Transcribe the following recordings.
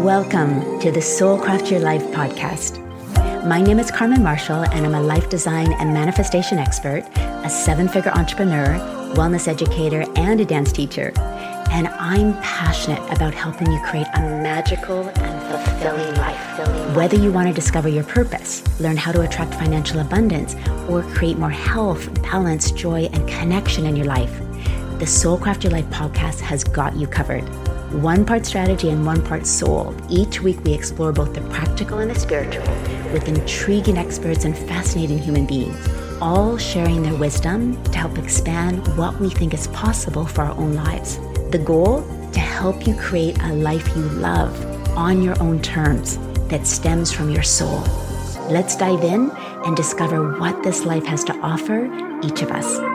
Welcome to the Soul Craft Your Life podcast. My name is Carmen Marshall, and I'm a life design and manifestation expert, a seven figure entrepreneur, wellness educator, and a dance teacher. And I'm passionate about helping you create a magical and fulfilling life. Whether you want to discover your purpose, learn how to attract financial abundance, or create more health, balance, joy, and connection in your life, the Soul Craft Your Life podcast has got you covered one part strategy and one part soul. Each week, we explore both the practical and the spiritual with intriguing experts and fascinating human beings, all sharing their wisdom to help expand what we think is possible for our own lives. The goal? To help you create a life you love on your own terms that stems from your soul. Let's dive in and discover what this life has to offer each of us.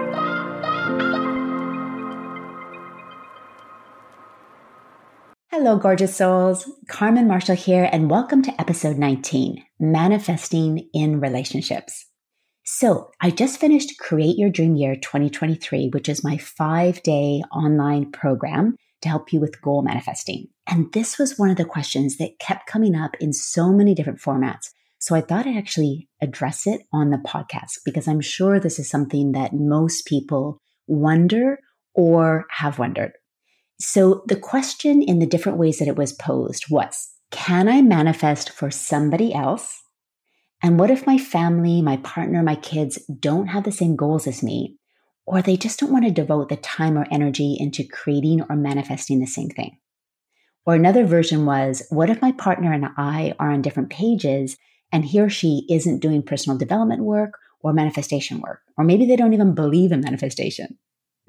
Hello, gorgeous souls. Carmen Marshall here, and welcome to episode 19 Manifesting in Relationships. So, I just finished Create Your Dream Year 2023, which is my five day online program to help you with goal manifesting. And this was one of the questions that kept coming up in so many different formats. So, I thought I'd actually address it on the podcast because I'm sure this is something that most people wonder or have wondered. So the question in the different ways that it was posed was Can I manifest for somebody else? And what if my family, my partner, my kids don't have the same goals as me, or they just don't want to devote the time or energy into creating or manifesting the same thing? Or another version was What if my partner and I are on different pages and he or she isn't doing personal development work or manifestation work? Or maybe they don't even believe in manifestation.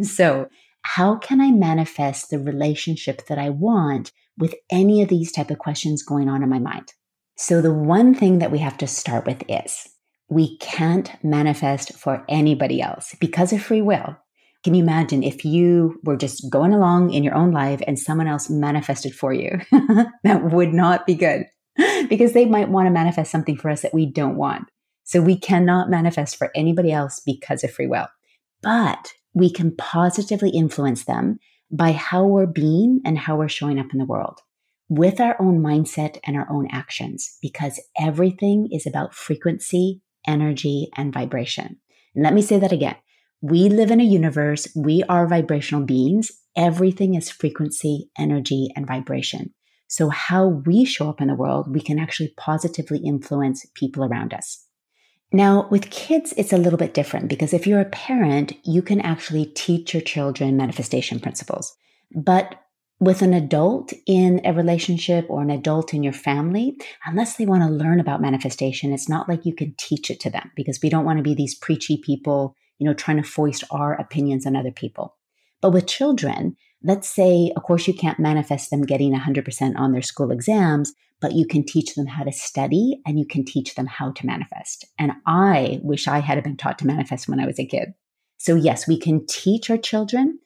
So how can I manifest the relationship that I want with any of these type of questions going on in my mind? So the one thing that we have to start with is we can't manifest for anybody else because of free will. Can you imagine if you were just going along in your own life and someone else manifested for you? that would not be good because they might want to manifest something for us that we don't want. So we cannot manifest for anybody else because of free will. But we can positively influence them by how we're being and how we're showing up in the world with our own mindset and our own actions, because everything is about frequency, energy, and vibration. And let me say that again. We live in a universe, we are vibrational beings. Everything is frequency, energy, and vibration. So, how we show up in the world, we can actually positively influence people around us. Now, with kids, it's a little bit different because if you're a parent, you can actually teach your children manifestation principles. But with an adult in a relationship or an adult in your family, unless they want to learn about manifestation, it's not like you can teach it to them because we don't want to be these preachy people, you know, trying to foist our opinions on other people. But with children, let's say, of course, you can't manifest them getting 100% on their school exams, but you can teach them how to study and you can teach them how to manifest. And I wish I had been taught to manifest when I was a kid. So, yes, we can teach our children,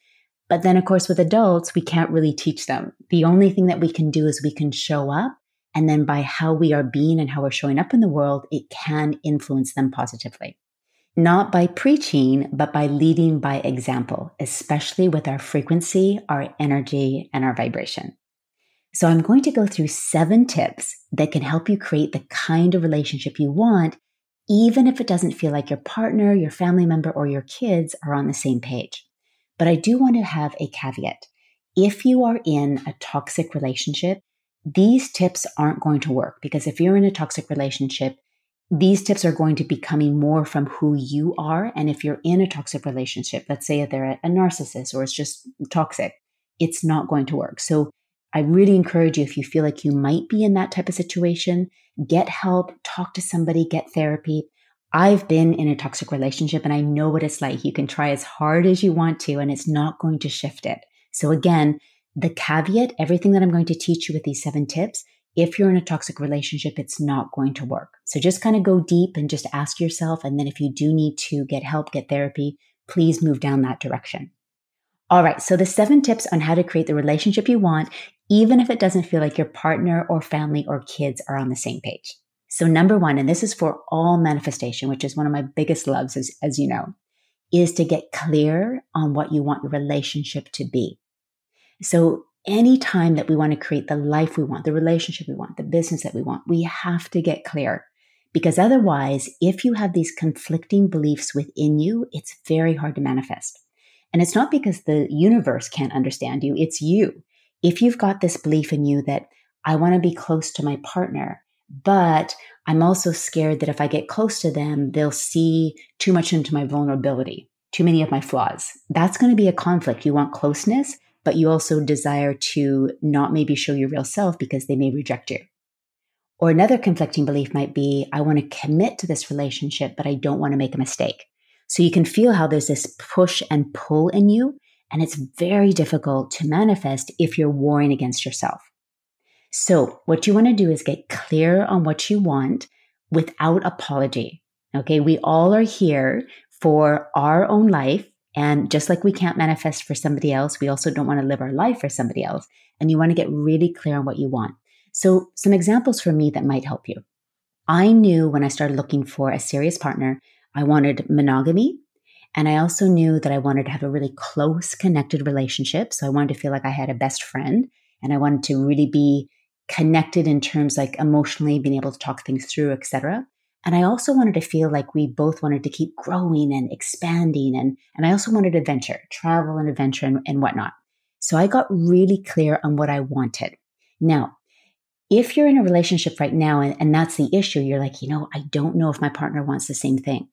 but then, of course, with adults, we can't really teach them. The only thing that we can do is we can show up. And then by how we are being and how we're showing up in the world, it can influence them positively. Not by preaching, but by leading by example, especially with our frequency, our energy, and our vibration. So I'm going to go through seven tips that can help you create the kind of relationship you want, even if it doesn't feel like your partner, your family member, or your kids are on the same page. But I do want to have a caveat. If you are in a toxic relationship, these tips aren't going to work because if you're in a toxic relationship, these tips are going to be coming more from who you are. And if you're in a toxic relationship, let's say they're a narcissist or it's just toxic, it's not going to work. So I really encourage you if you feel like you might be in that type of situation, get help, talk to somebody, get therapy. I've been in a toxic relationship and I know what it's like. You can try as hard as you want to, and it's not going to shift it. So, again, the caveat everything that I'm going to teach you with these seven tips, if you're in a toxic relationship, it's not going to work. So, just kind of go deep and just ask yourself. And then, if you do need to get help, get therapy, please move down that direction. All right, so the seven tips on how to create the relationship you want even if it doesn't feel like your partner or family or kids are on the same page. So, number one, and this is for all manifestation, which is one of my biggest loves, as, as you know, is to get clear on what you want your relationship to be. So, any time that we want to create the life we want, the relationship we want, the business that we want, we have to get clear. Because otherwise, if you have these conflicting beliefs within you, it's very hard to manifest. And it's not because the universe can't understand you, it's you. If you've got this belief in you that I want to be close to my partner, but I'm also scared that if I get close to them, they'll see too much into my vulnerability, too many of my flaws. That's going to be a conflict. You want closeness, but you also desire to not maybe show your real self because they may reject you. Or another conflicting belief might be, I want to commit to this relationship, but I don't want to make a mistake. So you can feel how there's this push and pull in you. And it's very difficult to manifest if you're warring against yourself. So what you want to do is get clear on what you want without apology. Okay. We all are here for our own life and just like we can't manifest for somebody else, we also don't want to live our life for somebody else. And you want to get really clear on what you want. So, some examples for me that might help you. I knew when I started looking for a serious partner, I wanted monogamy. And I also knew that I wanted to have a really close, connected relationship. So, I wanted to feel like I had a best friend and I wanted to really be connected in terms like emotionally being able to talk things through, etc. And I also wanted to feel like we both wanted to keep growing and expanding. And, and I also wanted adventure, travel and adventure and, and whatnot. So I got really clear on what I wanted. Now, if you're in a relationship right now and, and that's the issue, you're like, you know, I don't know if my partner wants the same thing.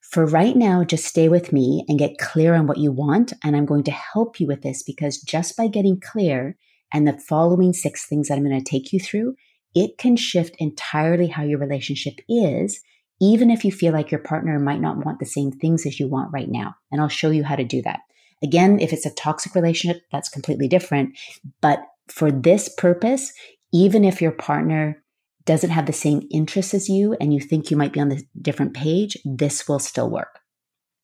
For right now, just stay with me and get clear on what you want. And I'm going to help you with this because just by getting clear and the following six things that I'm going to take you through, it can shift entirely how your relationship is, even if you feel like your partner might not want the same things as you want right now. And I'll show you how to do that. Again, if it's a toxic relationship, that's completely different. But for this purpose, even if your partner doesn't have the same interests as you and you think you might be on the different page, this will still work.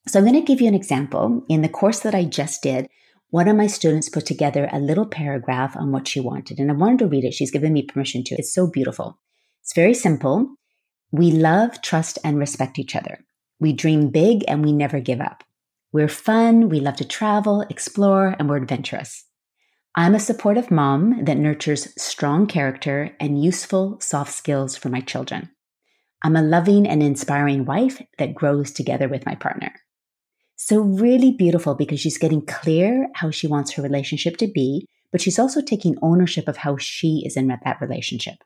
So I'm going to give you an example. In the course that I just did, one of my students put together a little paragraph on what she wanted, and I wanted to read it. She's given me permission to. It's so beautiful. It's very simple. We love, trust, and respect each other. We dream big and we never give up. We're fun, we love to travel, explore, and we're adventurous. I'm a supportive mom that nurtures strong character and useful soft skills for my children. I'm a loving and inspiring wife that grows together with my partner. So, really beautiful because she's getting clear how she wants her relationship to be, but she's also taking ownership of how she is in that relationship.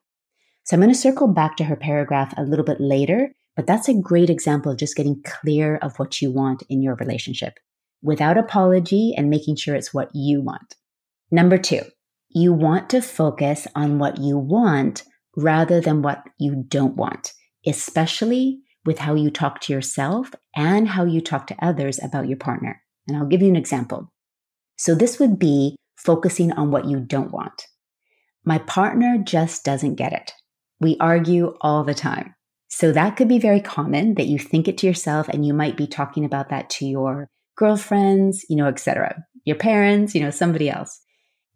So, I'm going to circle back to her paragraph a little bit later, but that's a great example of just getting clear of what you want in your relationship without apology and making sure it's what you want. Number two, you want to focus on what you want rather than what you don't want, especially with how you talk to yourself and how you talk to others about your partner. And I'll give you an example. So this would be focusing on what you don't want. My partner just doesn't get it. We argue all the time. So that could be very common that you think it to yourself and you might be talking about that to your girlfriends, you know, etc. Your parents, you know, somebody else.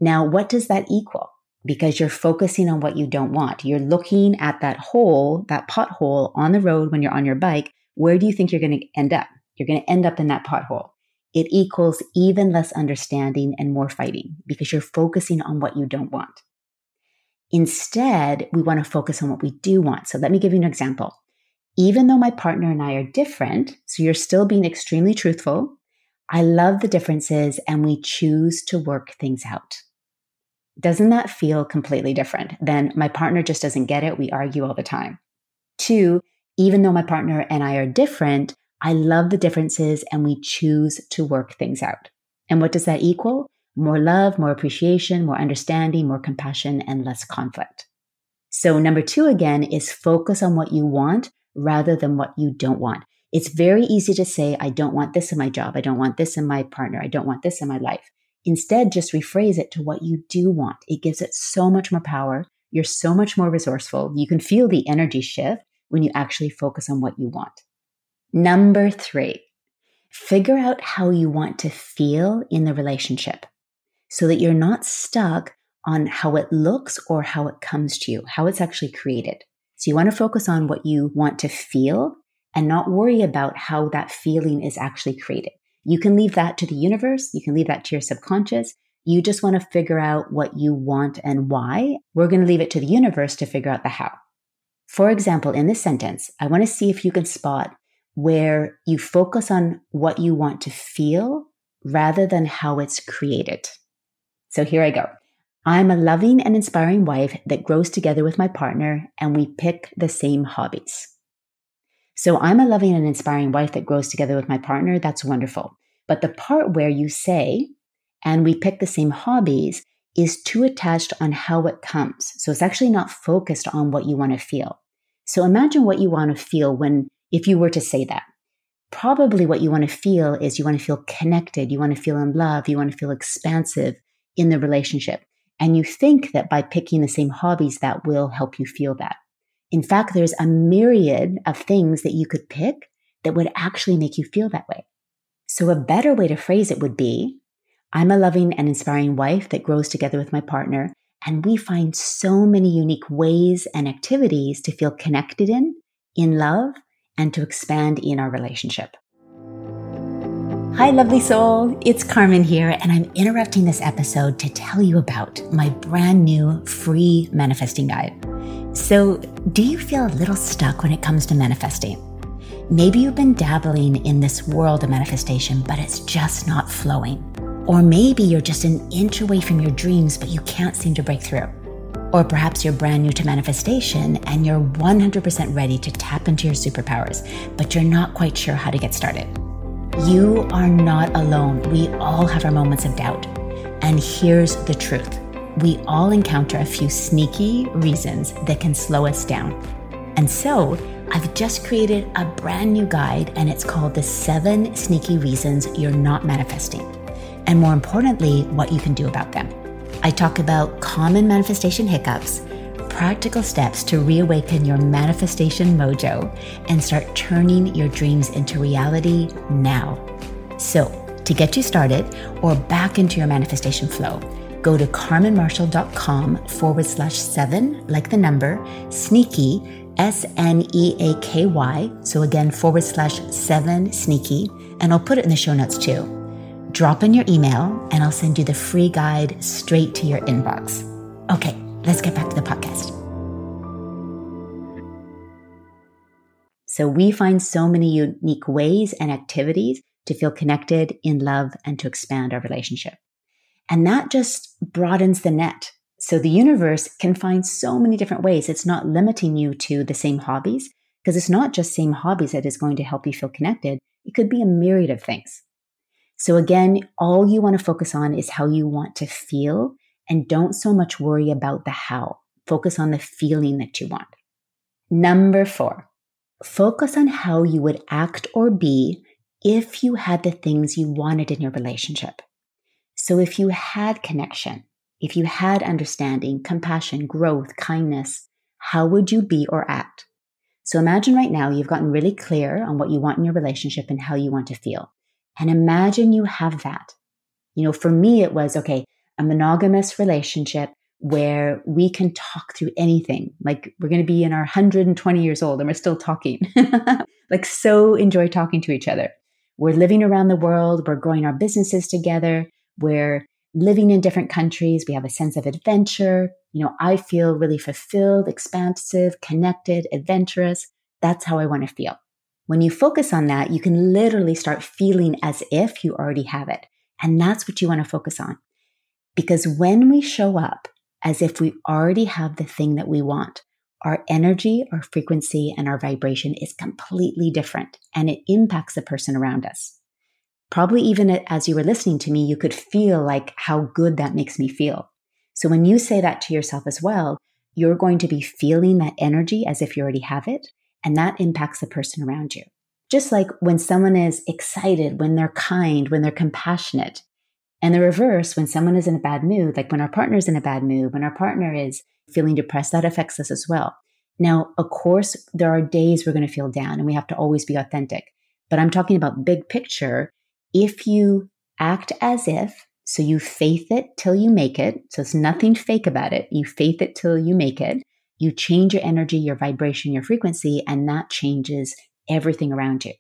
Now, what does that equal? Because you're focusing on what you don't want. You're looking at that hole, that pothole on the road when you're on your bike. Where do you think you're going to end up? You're going to end up in that pothole. It equals even less understanding and more fighting because you're focusing on what you don't want. Instead, we want to focus on what we do want. So let me give you an example. Even though my partner and I are different, so you're still being extremely truthful, I love the differences and we choose to work things out. Doesn't that feel completely different than my partner just doesn't get it? We argue all the time. Two, even though my partner and I are different, I love the differences and we choose to work things out. And what does that equal? More love, more appreciation, more understanding, more compassion, and less conflict. So, number two again is focus on what you want rather than what you don't want. It's very easy to say, I don't want this in my job. I don't want this in my partner. I don't want this in my life. Instead, just rephrase it to what you do want. It gives it so much more power. You're so much more resourceful. You can feel the energy shift when you actually focus on what you want. Number three, figure out how you want to feel in the relationship so that you're not stuck on how it looks or how it comes to you, how it's actually created. So you want to focus on what you want to feel and not worry about how that feeling is actually created. You can leave that to the universe. You can leave that to your subconscious. You just want to figure out what you want and why. We're going to leave it to the universe to figure out the how. For example, in this sentence, I want to see if you can spot where you focus on what you want to feel rather than how it's created. So here I go. I'm a loving and inspiring wife that grows together with my partner, and we pick the same hobbies. So I'm a loving and inspiring wife that grows together with my partner. That's wonderful. But the part where you say, and we pick the same hobbies is too attached on how it comes. So it's actually not focused on what you want to feel. So imagine what you want to feel when, if you were to say that. Probably what you want to feel is you want to feel connected, you want to feel in love, you want to feel expansive in the relationship. And you think that by picking the same hobbies, that will help you feel that. In fact, there's a myriad of things that you could pick that would actually make you feel that way. So a better way to phrase it would be, I'm a loving and inspiring wife that grows together with my partner, and we find so many unique ways and activities to feel connected in, in love, and to expand in our relationship. Hi, lovely soul. It's Carmen here, and I'm interrupting this episode to tell you about my brand new free manifesting guide. So, do you feel a little stuck when it comes to manifesting? Maybe you've been dabbling in this world of manifestation, but it's just not flowing. Or maybe you're just an inch away from your dreams, but you can't seem to break through. Or perhaps you're brand new to manifestation and you're 100% ready to tap into your superpowers, but you're not quite sure how to get started. You are not alone. We all have our moments of doubt. And here's the truth we all encounter a few sneaky reasons that can slow us down. And so, I've just created a brand new guide, and it's called The Seven Sneaky Reasons You're Not Manifesting. And more importantly, what you can do about them. I talk about common manifestation hiccups, practical steps to reawaken your manifestation mojo and start turning your dreams into reality now. So, to get you started or back into your manifestation flow, go to carmenmarshall.com forward slash seven, like the number, sneaky S N E A K Y. So again, forward slash seven sneaky. And I'll put it in the show notes too. Drop in your email and I'll send you the free guide straight to your inbox. Okay, let's get back to the podcast. So we find so many unique ways and activities to feel connected in love and to expand our relationship. And that just broadens the net so the universe can find so many different ways. It's not limiting you to the same hobbies because it's not just same hobbies that is going to help you feel connected. It could be a myriad of things. So again, all you want to focus on is how you want to feel and don't so much worry about the how. Focus on the feeling that you want. Number four, focus on how you would act or be if you had the things you wanted in your relationship. So if you had connection, if you had understanding, compassion, growth, kindness, how would you be or act? So imagine right now you've gotten really clear on what you want in your relationship and how you want to feel. And imagine you have that. You know, for me, it was okay, a monogamous relationship where we can talk through anything. Like we're going to be in our 120 years old and we're still talking. like, so enjoy talking to each other. We're living around the world. We're growing our businesses together. We're living in different countries. We have a sense of adventure. You know, I feel really fulfilled, expansive, connected, adventurous. That's how I want to feel. When you focus on that, you can literally start feeling as if you already have it. And that's what you want to focus on. Because when we show up as if we already have the thing that we want, our energy, our frequency, and our vibration is completely different and it impacts the person around us probably even as you were listening to me, you could feel like how good that makes me feel. So when you say that to yourself as well, you're going to be feeling that energy as if you already have it. And that impacts the person around you. Just like when someone is excited, when they're kind, when they're compassionate. And the reverse, when someone is in a bad mood, like when our partner is in a bad mood, when our partner is feeling depressed, that affects us as well. Now, of course, there are days we're going to feel down and we have to always be authentic. But I'm talking about big picture if you act as if, so you faith it till you make it, so it's nothing fake about it, you faith it till you make it, you change your energy, your vibration, your frequency, and that changes everything around you.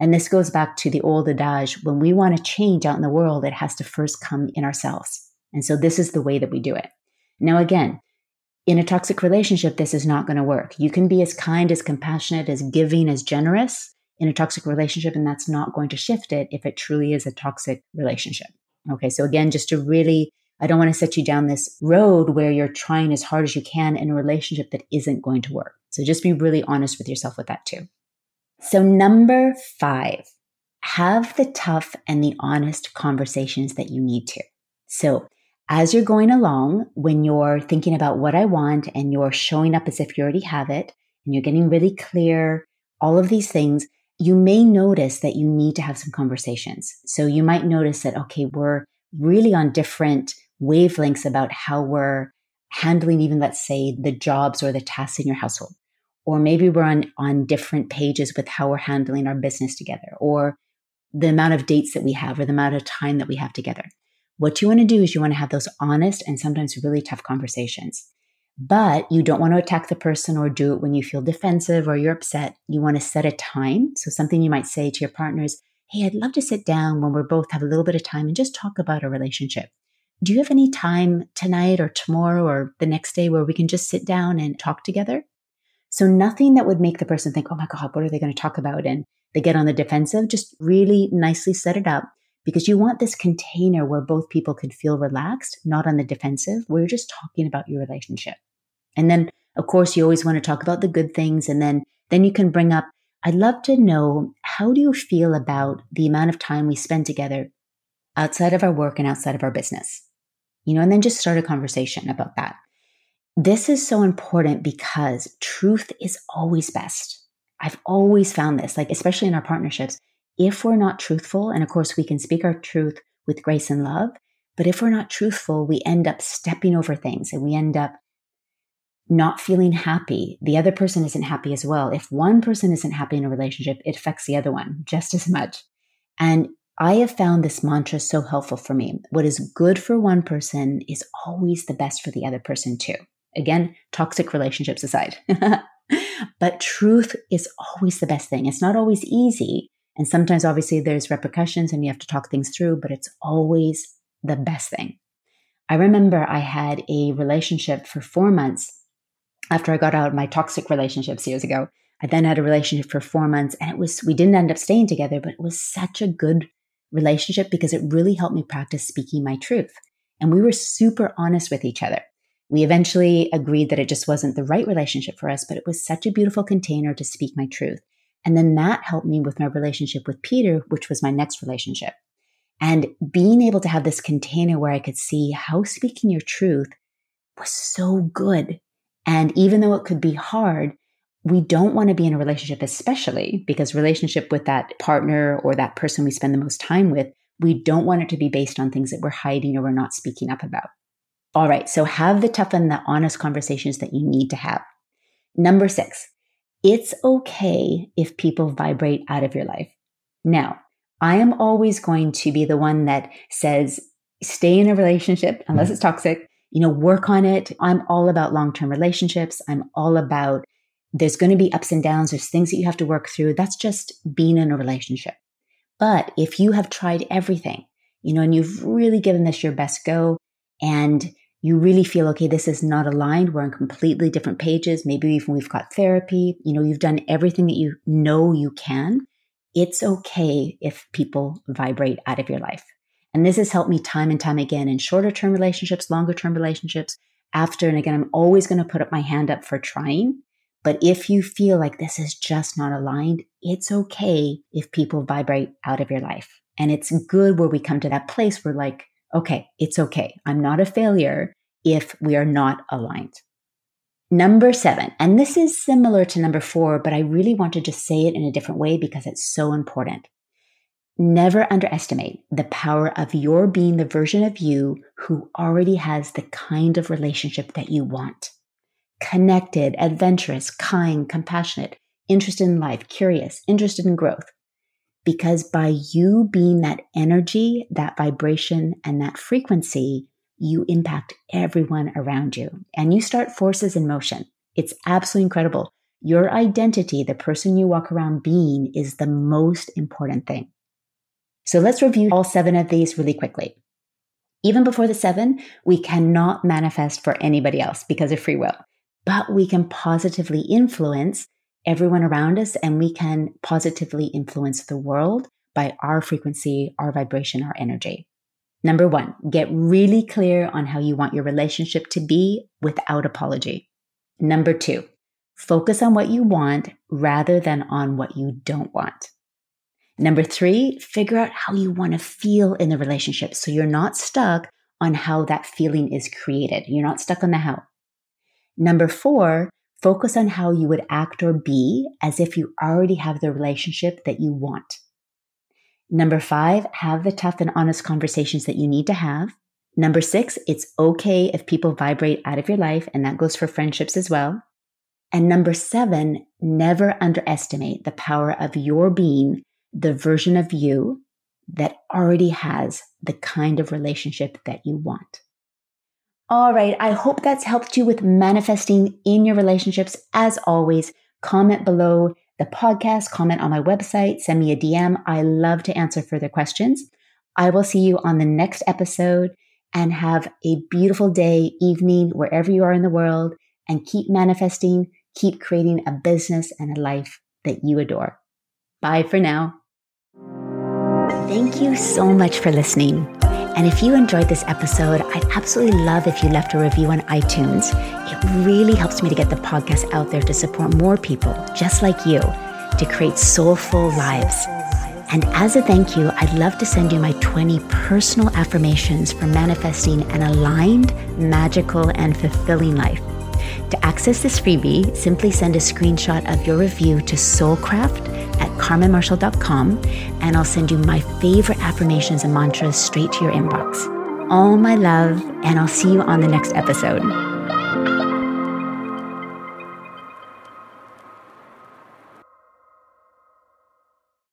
And this goes back to the old adage when we want to change out in the world, it has to first come in ourselves. And so this is the way that we do it. Now, again, in a toxic relationship, this is not going to work. You can be as kind, as compassionate, as giving, as generous in a toxic relationship, and that's not going to shift it if it truly is a toxic relationship. Okay. So again, just to really, I don't want to set you down this road where you're trying as hard as you can in a relationship that isn't going to work. So just be really honest with yourself with that too. So number five, have the tough and the honest conversations that you need to. So as you're going along, when you're thinking about what I want and you're showing up as if you already have it and you're getting really clear, all of these things, you may notice that you need to have some conversations. So you might notice that, okay, we're really on different wavelengths about how we're handling even, let's say, the jobs or the tasks in your household. Or maybe we're on, on different pages with how we're handling our business together or the amount of dates that we have or the amount of time that we have together. What you want to do is you want to have those honest and sometimes really tough conversations. But you don't want to attack the person or do it when you feel defensive or you're upset. You want to set a time. So, something you might say to your partners, Hey, I'd love to sit down when we're both have a little bit of time and just talk about a relationship. Do you have any time tonight or tomorrow or the next day where we can just sit down and talk together? So, nothing that would make the person think, Oh my God, what are they going to talk about? And they get on the defensive. Just really nicely set it up because you want this container where both people can feel relaxed, not on the defensive, where you're just talking about your relationship. And then, of course, you always want to talk about the good things. And then, then you can bring up, I'd love to know, how do you feel about the amount of time we spend together outside of our work and outside of our business? You know, and then just start a conversation about that. This is so important because truth is always best. I've always found this, like, especially in our partnerships, if we're not truthful, and of course, we can speak our truth with grace and love, but if we're not truthful, we end up stepping over things and we end up not feeling happy. The other person isn't happy as well. If one person isn't happy in a relationship, it affects the other one just as much. And I have found this mantra so helpful for me. What is good for one person is always the best for the other person too. Again, toxic relationships aside. but truth is always the best thing. It's not always easy, and sometimes, obviously, there's repercussions and you have to talk things through, but it's always the best thing. I remember I had a relationship for four months after I got out of my toxic relationships years ago. I then had a relationship for four months and it was, we didn't end up staying together, but it was such a good relationship because it really helped me practice speaking my truth. And we were super honest with each other. We eventually agreed that it just wasn't the right relationship for us, but it was such a beautiful container to speak my truth. And then that helped me with my relationship with Peter, which was my next relationship. And being able to have this container where I could see how speaking your truth was so good. And even though it could be hard, we don't want to be in a relationship, especially because relationship with that partner or that person we spend the most time with, we don't want it to be based on things that we're hiding or we're not speaking up about. All right. So have the tough and the honest conversations that you need to have. Number six, it's okay if people vibrate out of your life. Now, I am always going to be the one that says, stay in a relationship unless mm-hmm. it's toxic, you know, work on it. I'm all about long term relationships. I'm all about there's going to be ups and downs. There's things that you have to work through. That's just being in a relationship. But if you have tried everything, you know, and you've really given this your best go and you really feel, okay, this is not aligned. We're on completely different pages. Maybe even we've got therapy. You know, you've done everything that you know you can. It's okay if people vibrate out of your life. And this has helped me time and time again in shorter term relationships, longer term relationships. After, and again, I'm always going to put up my hand up for trying. But if you feel like this is just not aligned, it's okay if people vibrate out of your life. And it's good where we come to that place where like, okay, it's okay. I'm not a failure if we are not aligned. Number seven, and this is similar to number four, but I really want to just say it in a different way because it's so important. Never underestimate the power of your being the version of you who already has the kind of relationship that you want. Connected, adventurous, kind, compassionate, interested in life, curious, interested in growth. Because by you being that energy, that vibration, and that frequency, you impact everyone around you and you start forces in motion. It's absolutely incredible. Your identity, the person you walk around being, is the most important thing. So let's review all seven of these really quickly. Even before the seven, we cannot manifest for anybody else because of free will, but we can positively influence everyone around us and we can positively influence the world by our frequency, our vibration, our energy. Number one, get really clear on how you want your relationship to be without apology. Number two, focus on what you want rather than on what you don't want. Number three, figure out how you want to feel in the relationship so you're not stuck on how that feeling is created. You're not stuck on the how. Number four, focus on how you would act or be as if you already have the relationship that you want. Number five, have the tough and honest conversations that you need to have. Number six, it's okay if people vibrate out of your life, and that goes for friendships as well. And number seven, never underestimate the power of your being the version of you that already has the kind of relationship that you want. All right. I hope that's helped you with manifesting in your relationships. As always, comment below the podcast, comment on my website, send me a DM. I love to answer further questions. I will see you on the next episode and have a beautiful day, evening, wherever you are in the world, and keep manifesting, keep creating a business and a life that you adore. Bye for now. Thank you so much for listening. And if you enjoyed this episode, I'd absolutely love if you left a review on iTunes. It really helps me to get the podcast out there to support more people just like you to create soulful lives. And as a thank you, I'd love to send you my 20 personal affirmations for manifesting an aligned, magical, and fulfilling life. To access this freebie, simply send a screenshot of your review to Soulcraft at carmenmarshall.com and I'll send you my favorite affirmations and mantras straight to your inbox. All my love, and I'll see you on the next episode.